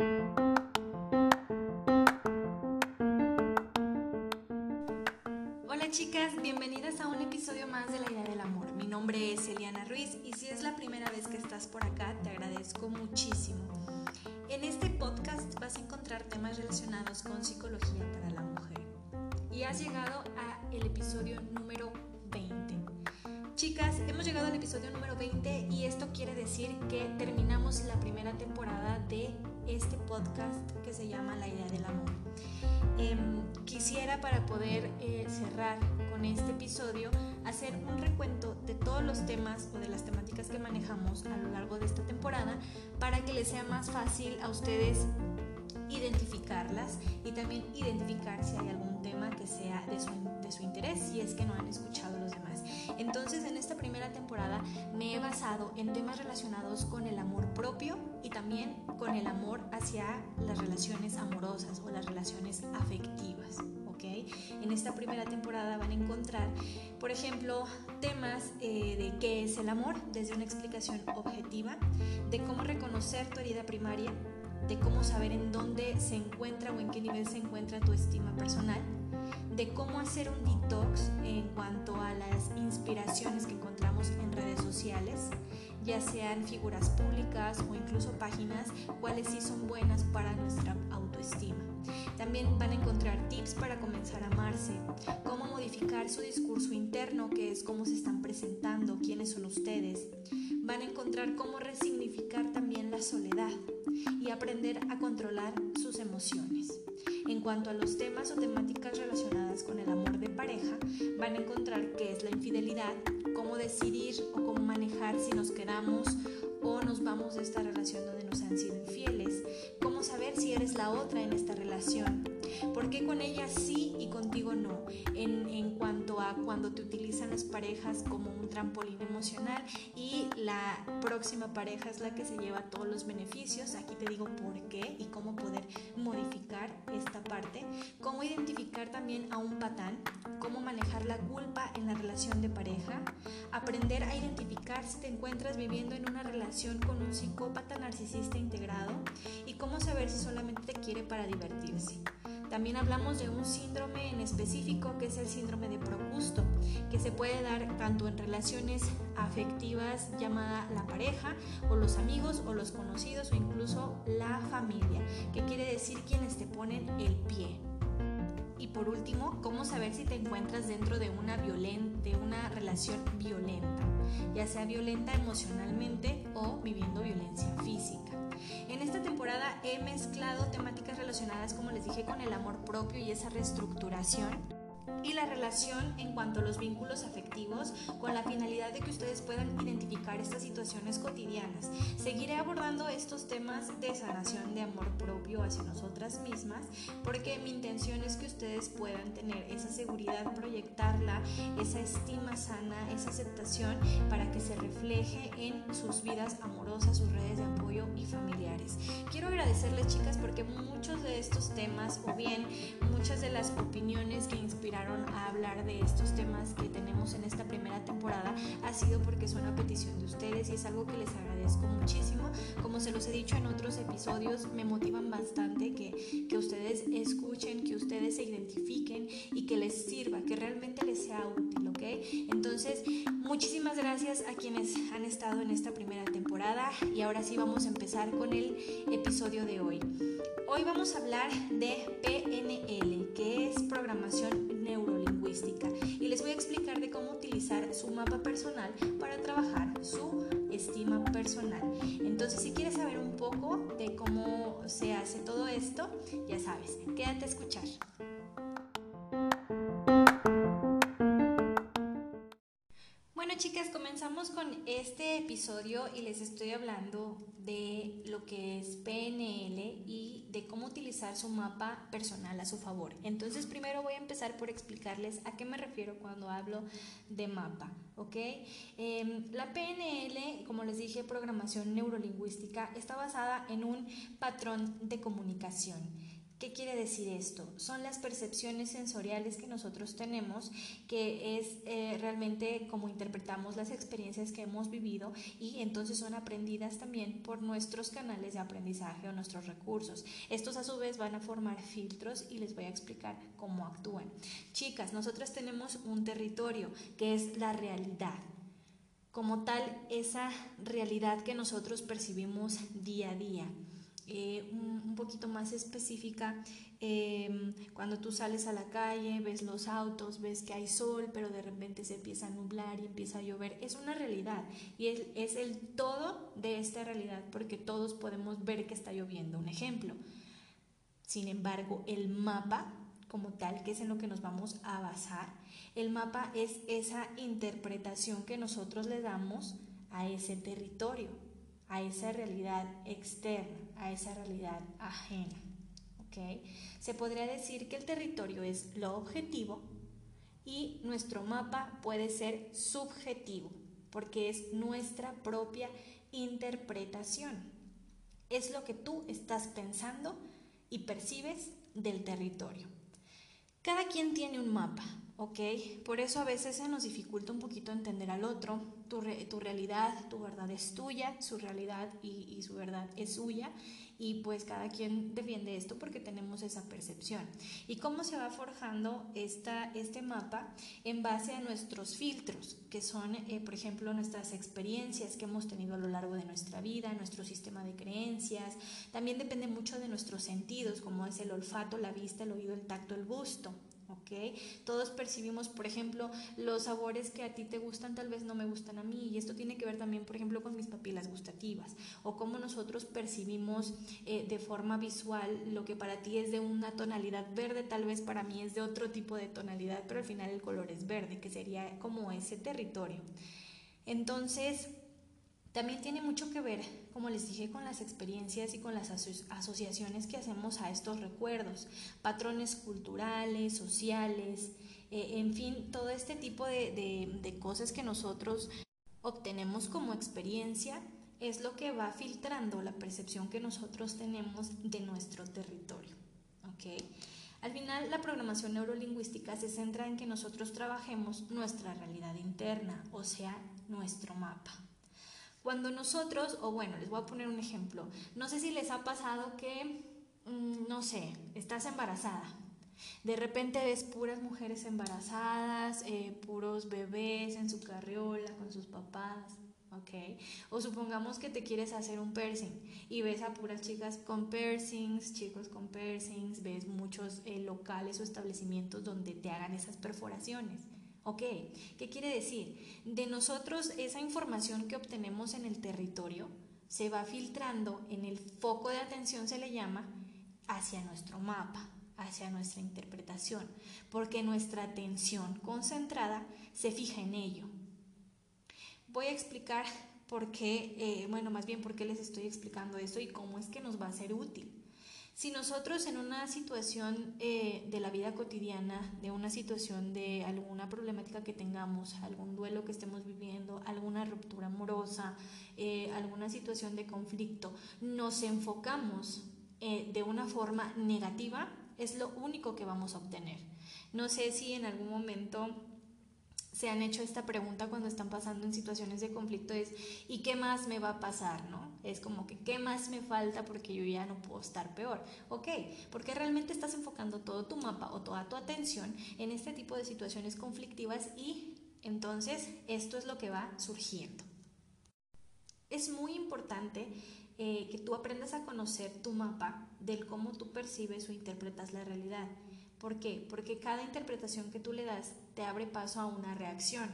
Hola chicas, bienvenidas a un episodio más de La Idea del Amor. Mi nombre es Eliana Ruiz y si es la primera vez que estás por acá, te agradezco muchísimo. En este podcast vas a encontrar temas relacionados con psicología para la mujer. Y has llegado a el episodio número 20. Chicas, hemos llegado al episodio número 20 y esto quiere decir que terminamos la primera temporada de este podcast que se llama La idea del amor. Em, quisiera para poder eh, cerrar con este episodio hacer un recuento de todos los temas o de las temáticas que manejamos a lo largo de esta temporada para que les sea más fácil a ustedes identificarlas y también identificar si hay algún tema que sea de su, de su interés si es que no han escuchado los demás. Entonces en esta primera temporada me he basado en temas relacionados con el amor propio y también con el amor hacia las relaciones amorosas o las relaciones afectivas. En esta primera temporada van a encontrar, por ejemplo, temas eh, de qué es el amor desde una explicación objetiva, de cómo reconocer tu herida primaria, de cómo saber en dónde se encuentra o en qué nivel se encuentra tu estima personal, de cómo hacer un detox en cuanto a las inspiraciones que encontramos en redes sociales, ya sean figuras públicas o incluso páginas, cuáles sí son buenas para nuestra autoestima. También van a encontrar tips para comenzar a amarse, cómo modificar su discurso interno, que es cómo se están presentando, quiénes son ustedes. Van a encontrar cómo resignificar también la soledad y aprender a controlar sus emociones. En cuanto a los temas o temáticas relacionadas con el amor de pareja, van a encontrar qué es la infidelidad, cómo decidir o cómo manejar si nos quedamos o nos vamos de esta relación donde nos han sido infieles, cómo saber si eres la otra en esta relación, por qué con ella sí y contigo no, en, en cuanto a cuando te utilizan las parejas como un trampolín emocional y la próxima pareja es la que se lleva todos los beneficios, aquí te digo por qué y cómo poder modificar esta parte, cómo identificar también a un patán, cómo manejar la culpa en la relación de pareja, aprender a identificar si te encuentras viviendo en una relación con un psicópata narcisista integrado. Y cómo saber si solamente te quiere para divertirse. También hablamos de un síndrome en específico que es el síndrome de Procusto, que se puede dar tanto en relaciones afectivas llamada la pareja o los amigos o los conocidos o incluso la familia, que quiere decir quienes te ponen el pie. Y por último, cómo saber si te encuentras dentro de una, de una relación violenta, ya sea violenta emocionalmente o viviendo violencia física. En esta temporada he mezclado temáticas relacionadas, como les dije, con el amor propio y esa reestructuración y la relación en cuanto a los vínculos afectivos con la finalidad de que ustedes puedan identificar estas situaciones cotidianas. Seguiré abordando estos temas de sanación de amor propio hacia nosotras mismas porque mi intención es que ustedes puedan tener esa seguridad, proyectarla, esa estima sana, esa aceptación para que se refleje en sus vidas amorosas, sus redes de apoyo y familiares. Quiero agradecerles chicas porque muchos de estos temas o bien muchas de las opiniones que inspiraron a hablar de estos temas que tenemos en esta primera temporada ha sido porque son a petición de ustedes y es algo que les agradezco muchísimo. Como se los he dicho en otros episodios, me motivan bastante que, que ustedes escuchen, que ustedes se identifiquen y que les sirva, que realmente les sea útil, ¿ok? Entonces, muchísimas gracias a quienes han estado en esta primera temporada y ahora sí vamos a empezar con el episodio de hoy. Hoy vamos a hablar de PNL, que es programación y les voy a explicar de cómo utilizar su mapa personal para trabajar su estima personal. Entonces, si quieres saber un poco de cómo se hace todo esto, ya sabes, quédate a escuchar. Bueno chicas, comenzamos con este episodio y les estoy hablando de lo que es PNL y de cómo utilizar su mapa personal a su favor. Entonces primero voy a empezar por explicarles a qué me refiero cuando hablo de mapa, ¿ok? Em, la PNL, como les dije, programación neurolingüística, está basada en un patrón de comunicación ¿Qué quiere decir esto? Son las percepciones sensoriales que nosotros tenemos, que es eh, realmente como interpretamos las experiencias que hemos vivido y entonces son aprendidas también por nuestros canales de aprendizaje o nuestros recursos. Estos a su vez van a formar filtros y les voy a explicar cómo actúan. Chicas, nosotras tenemos un territorio que es la realidad como tal esa realidad que nosotros percibimos día a día. Eh, un, poquito más específica, em, cuando tú sales a la calle, ves los autos, ves que hay sol, pero de repente se empieza a nublar y empieza a llover, es una realidad y es, es el todo de esta realidad porque todos podemos ver que está lloviendo. Un ejemplo. Sin embargo, el mapa como tal, que es en lo que nos vamos a basar, el mapa es esa interpretación que nosotros le damos a ese territorio a esa realidad externa, a esa realidad ajena. ¿okay? Se podría decir que el territorio es lo objetivo y nuestro mapa puede ser subjetivo, porque es nuestra propia interpretación. Es lo que tú estás pensando y percibes del territorio. Cada quien tiene un mapa, ¿ok? Por eso a veces se nos dificulta un poquito entender al otro. Tu, tu realidad, tu verdad es tuya, su realidad y, y, su verdad es suya. Y pues cada quien defiende esto porque tenemos esa percepción. ¿Y cómo se va forjando esta, este mapa? En base a nuestros filtros, que son, eh, por ejemplo, nuestras experiencias que hemos tenido a lo largo de nuestra vida, nuestro sistema de creencias. También depende mucho de nuestros sentidos, como es el olfato, la vista, el oído, el tacto, el gusto. Todos percibimos, por ejemplo, los sabores que a ti te gustan tal vez no me gustan a mí y esto tiene que ver también, por ejemplo, con mis papilas gustativas o cómo nosotros percibimos eh, de forma visual lo que para ti es de una tonalidad verde, tal vez para mí es de otro tipo de tonalidad, pero al final el color es verde, que sería como ese territorio. Entonces, también tiene mucho que ver, como les dije, con las experiencias y con las asociaciones que hacemos a estos recuerdos, patrones culturales, sociales, eh, en fin, todo este tipo de, cosas que nosotros obtenemos como experiencia es lo que va filtrando la percepción que nosotros tenemos de nuestro territorio. Al final, la programación neurolingüística se centra en que nosotros trabajemos nuestra realidad interna, o sea, nuestro mapa. Cuando nosotros, o bueno, les voy a poner un ejemplo, no sé si les ha pasado que, mm, no sé, estás embarazada. De repente ves puras mujeres embarazadas, eh, puros bebés en su carriola con sus papás, ¿ok? O supongamos que te quieres hacer un piercing y ves a puras chicas con piercings, chicos con piercings, ves muchos eh, locales o establecimientos donde te hagan esas perforaciones. Ok, ¿qué quiere decir? De nosotros esa información que obtenemos en el territorio se va filtrando en el foco de atención, se le llama, hacia nuestro mapa, hacia nuestra interpretación, porque nuestra atención concentrada se fija en ello. Voy a explicar por qué, eh, bueno, más bien por qué les estoy explicando esto y cómo es que nos va a ser útil. Si nosotros en una situación eh, de la vida cotidiana, de una situación de alguna problemática que tengamos, algún duelo que estemos viviendo, alguna ruptura amorosa, eh, alguna situación de conflicto, nos enfocamos eh, de una forma negativa, es lo único que vamos a obtener. No sé si en algún momento se han hecho esta pregunta cuando están pasando en situaciones de conflicto es ¿y qué más me va a pasar? ¿no? Es como que ¿qué más me falta porque yo ya no puedo estar peor? Ok, porque realmente estás enfocando todo tu mapa o toda tu atención en este tipo de situaciones conflictivas y entonces esto es lo que va surgiendo. Es muy importante eh, que tú aprendas a conocer tu mapa del cómo tú percibes o interpretas la realidad. ¿Por qué? Porque cada interpretación que tú le das te abre paso a una reacción,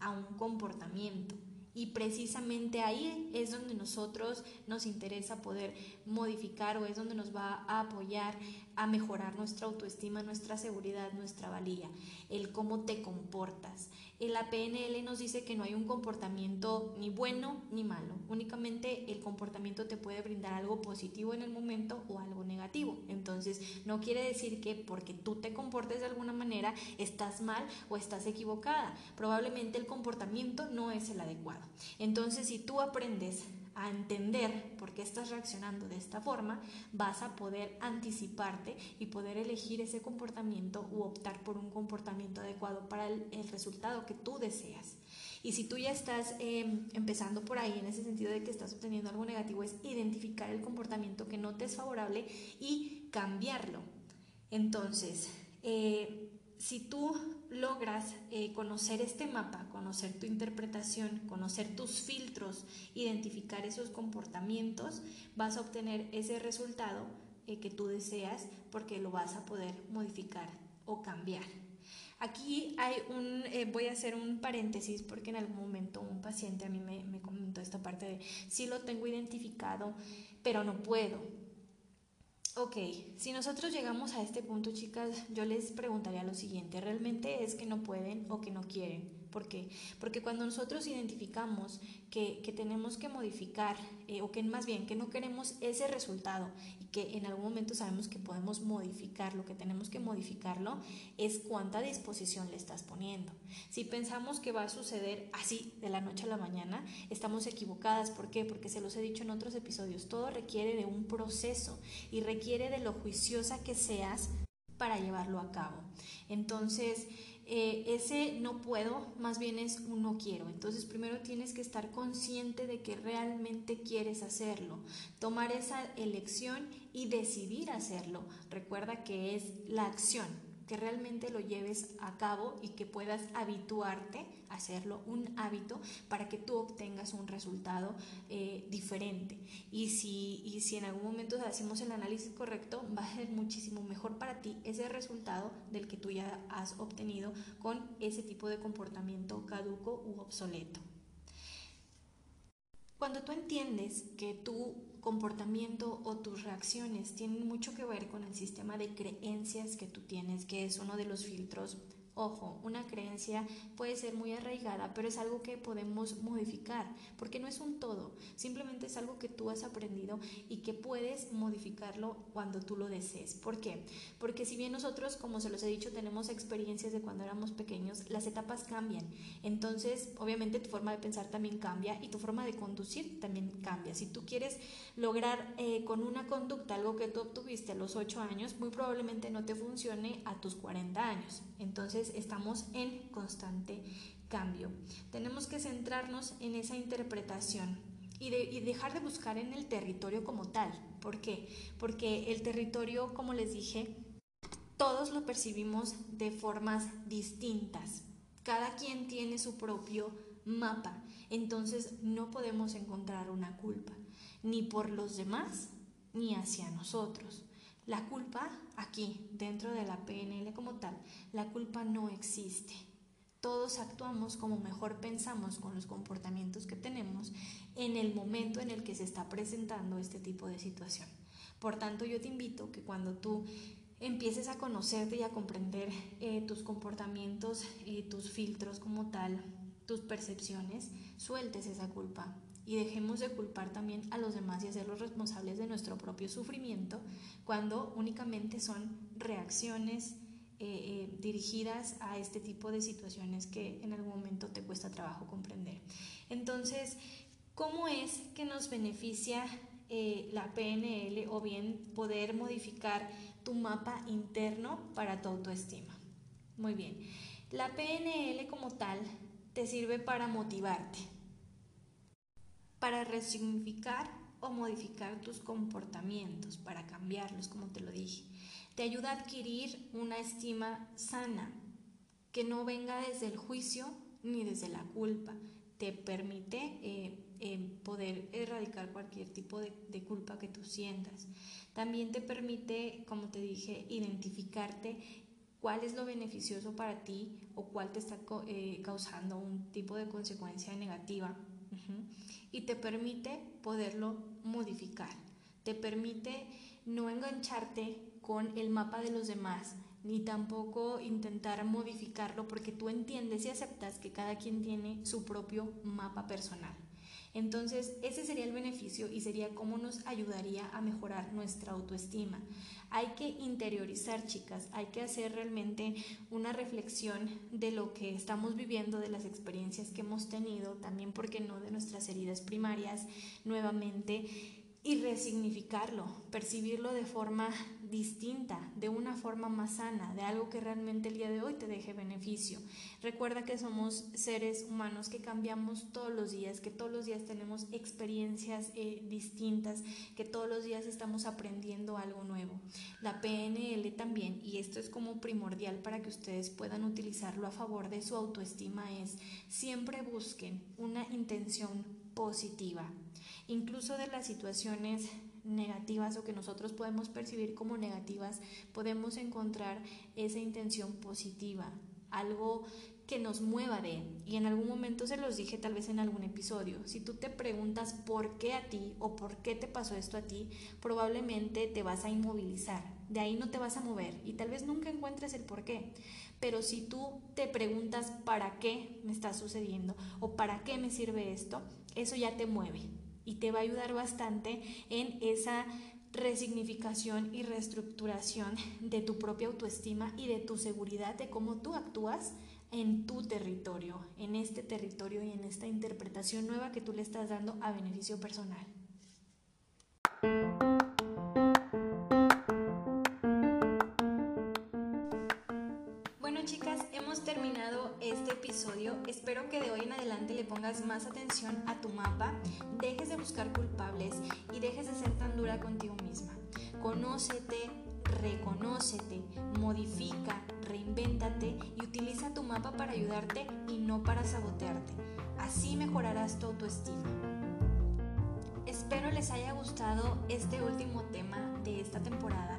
a un comportamiento. Y precisamente ahí es donde nosotros nos interesa poder modificar o es donde nos va a apoyar a mejorar nuestra autoestima, nuestra seguridad, nuestra valía, el cómo te comportas. El APNL nos dice que no hay un comportamiento ni bueno ni malo, únicamente el comportamiento te puede brindar algo positivo en el momento o algo negativo. Entonces, no quiere decir que porque tú te comportes de alguna manera estás mal o estás equivocada. Probablemente el comportamiento no es el adecuado. Entonces, si tú aprendes a entender por qué estás reaccionando de esta forma, vas a poder anticiparte y poder elegir ese comportamiento u optar por un comportamiento adecuado para el, resultado que tú deseas. Y si tú ya estás em, empezando por ahí en ese sentido de que estás obteniendo algo negativo, es identificar el comportamiento que no te es favorable y cambiarlo. Entonces, eh, si tú logras eh, conocer este mapa, conocer tu interpretación, conocer tus filtros, identificar esos comportamientos, vas a obtener ese resultado eh, que tú deseas porque lo vas a poder modificar o cambiar. Aquí hay un, eh, voy a hacer un paréntesis porque en algún momento un paciente a mí me, me comentó esta parte de, sí lo tengo identificado, pero no puedo. Ok, si nosotros llegamos a este punto, chicas, yo les preguntaría lo siguiente, ¿realmente es que no pueden o que no quieren? ¿Por qué? Porque cuando nosotros identificamos que, tenemos que modificar, eh, o que más bien que no queremos ese resultado que en algún momento sabemos que podemos modificarlo, que tenemos que modificarlo, es cuánta disposición le estás poniendo. Si pensamos que va a suceder así de la noche a la mañana, estamos equivocadas. ¿Por qué? Porque se los he dicho en otros episodios, todo requiere de un proceso y requiere de lo juiciosa que seas para llevarlo a cabo. Entonces, eh, ese no puedo, más bien es un no quiero. Entonces primero tienes que estar consciente de que realmente quieres hacerlo, tomar esa elección y decidir hacerlo. Recuerda que es la acción, que realmente lo lleves a cabo y que puedas habituarte a hacerlo un hábito para que tú obtengas un resultado eh, diferente. Y si, y si en algún momento hacemos el análisis correcto, va a ser muchísimo mejor para ti ese resultado del que tú ya has obtenido con ese tipo de comportamiento caduco u obsoleto. Cuando tú entiendes que tu comportamiento o tus reacciones tienen mucho que ver con el sistema de creencias que tú tienes, que es uno de los filtros Ojo, una creencia puede ser muy arraigada, pero es algo que podemos modificar, porque no es un todo, simplemente es algo que tú has aprendido y que puedes modificarlo cuando tú lo desees. ¿Por qué? Porque si bien nosotros, como se los he dicho, tenemos experiencias de cuando éramos pequeños, las etapas cambian. Entonces, obviamente tu forma de pensar también cambia y tu forma de conducir también cambia. Si tú quieres lograr eh, con una conducta algo que tú obtuviste a los 8 años, muy probablemente no te funcione a tus 40 años. Entonces, estamos en constante cambio. Tenemos que centrarnos en esa interpretación y, dejar de buscar en el territorio como tal. ¿Por qué? Porque el territorio, como les dije, todos lo percibimos de formas distintas. Cada quien tiene su propio mapa. Entonces no podemos encontrar una culpa, ni por los demás, ni hacia nosotros. La culpa aquí, dentro de la PNL como tal, la culpa no existe. Todos actuamos como mejor pensamos con los comportamientos que tenemos en el momento en el que se está presentando este tipo de situación. Por tanto, yo te invito que cuando tú empieces a conocerte y a comprender eh, tus comportamientos, eh, tus filtros como tal, tus percepciones, sueltes esa culpa, y dejemos de culpar también a los demás y hacerlos responsables de nuestro propio sufrimiento cuando únicamente son reacciones eh, eh, dirigidas a este tipo de situaciones que en algún momento te cuesta trabajo comprender. Entonces, ¿cómo es que nos beneficia eh, la PNL o bien poder modificar tu mapa interno para tu autoestima? Muy bien, la PNL como tal te sirve para motivarte para resignificar o modificar tus comportamientos, para cambiarlos, como te lo dije. Te ayuda a adquirir una estima sana, que no venga desde el juicio ni desde la culpa. Te permite eh, eh, poder erradicar cualquier tipo de, culpa que tú sientas. También te permite, como te dije, identificarte cuál es lo beneficioso para ti o cuál te está eh, causando un tipo de consecuencia negativa y te permite poderlo modificar. Te permite no engancharte con el mapa de los demás, ni tampoco intentar modificarlo porque tú entiendes y aceptas que cada quien tiene su propio mapa personal. Entonces, ese sería el beneficio y sería cómo nos ayudaría a mejorar nuestra autoestima. Hay que interiorizar, chicas, hay que hacer realmente una reflexión de lo que estamos viviendo, de las experiencias que hemos tenido, también, porque no?, de nuestras heridas primarias, nuevamente y resignificarlo, percibirlo de forma distinta, de una forma más sana, de algo que realmente el día de hoy te deje beneficio. Recuerda que somos seres humanos que cambiamos todos los días, que todos los días tenemos experiencias eh, distintas, que todos los días estamos aprendiendo algo nuevo. La PNL también, y esto es como primordial para que ustedes puedan utilizarlo a favor de su autoestima, es siempre busquen una intención positiva incluso de las situaciones negativas o que nosotros podemos percibir como negativas, podemos encontrar esa intención positiva, algo que nos mueva de, y en algún momento se los dije tal vez en algún episodio, si tú te preguntas por qué a ti o por qué te pasó esto a ti, probablemente te vas a inmovilizar, de ahí no te vas a mover y tal vez nunca encuentres el por qué, pero si tú te preguntas para qué me está sucediendo o para qué me sirve esto, eso ya te mueve, y te va a ayudar bastante en esa resignificación y reestructuración de tu propia autoestima y de tu seguridad de cómo tú actúas en tu territorio, en este territorio y en esta interpretación nueva que tú le estás dando a beneficio personal. Más atención a tu mapa, dejes de buscar culpables y dejes de ser tan dura contigo misma. Conócete, reconócete, modifica, reinvéntate y utiliza tu mapa para ayudarte y no para sabotearte. Así mejorarás tu autoestima. Espero les haya gustado este último tema de esta temporada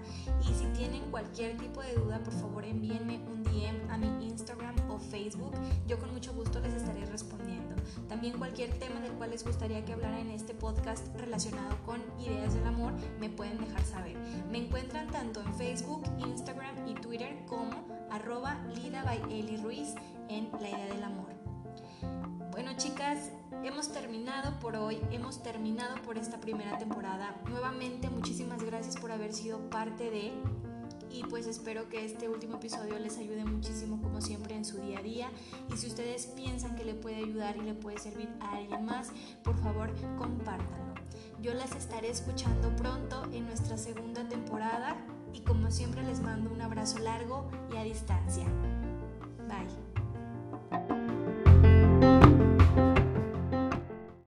y si tienen cualquier tipo de duda por favor envíenme un DM a mi Instagram o Facebook, yo con mucho gusto les estaré respondiendo. También cualquier tema del cual les gustaría que hablara en este podcast relacionado con ideas del amor me pueden dejar saber. Me encuentran tanto en Facebook, Instagram y Twitter como arroba Lida by Eli Ruiz en La Idea del Amor. Bueno chicas, hemos terminado por hoy, hemos terminado por esta primera temporada. Nuevamente muchísimas gracias por haber sido parte de y pues espero que este último episodio les ayude muchísimo como siempre en su día a día y si ustedes piensan que le puede ayudar y le puede servir a alguien más, por favor compártanlo. Yo las estaré escuchando pronto en nuestra segunda temporada y como siempre les mando un abrazo largo y a distancia. Bye.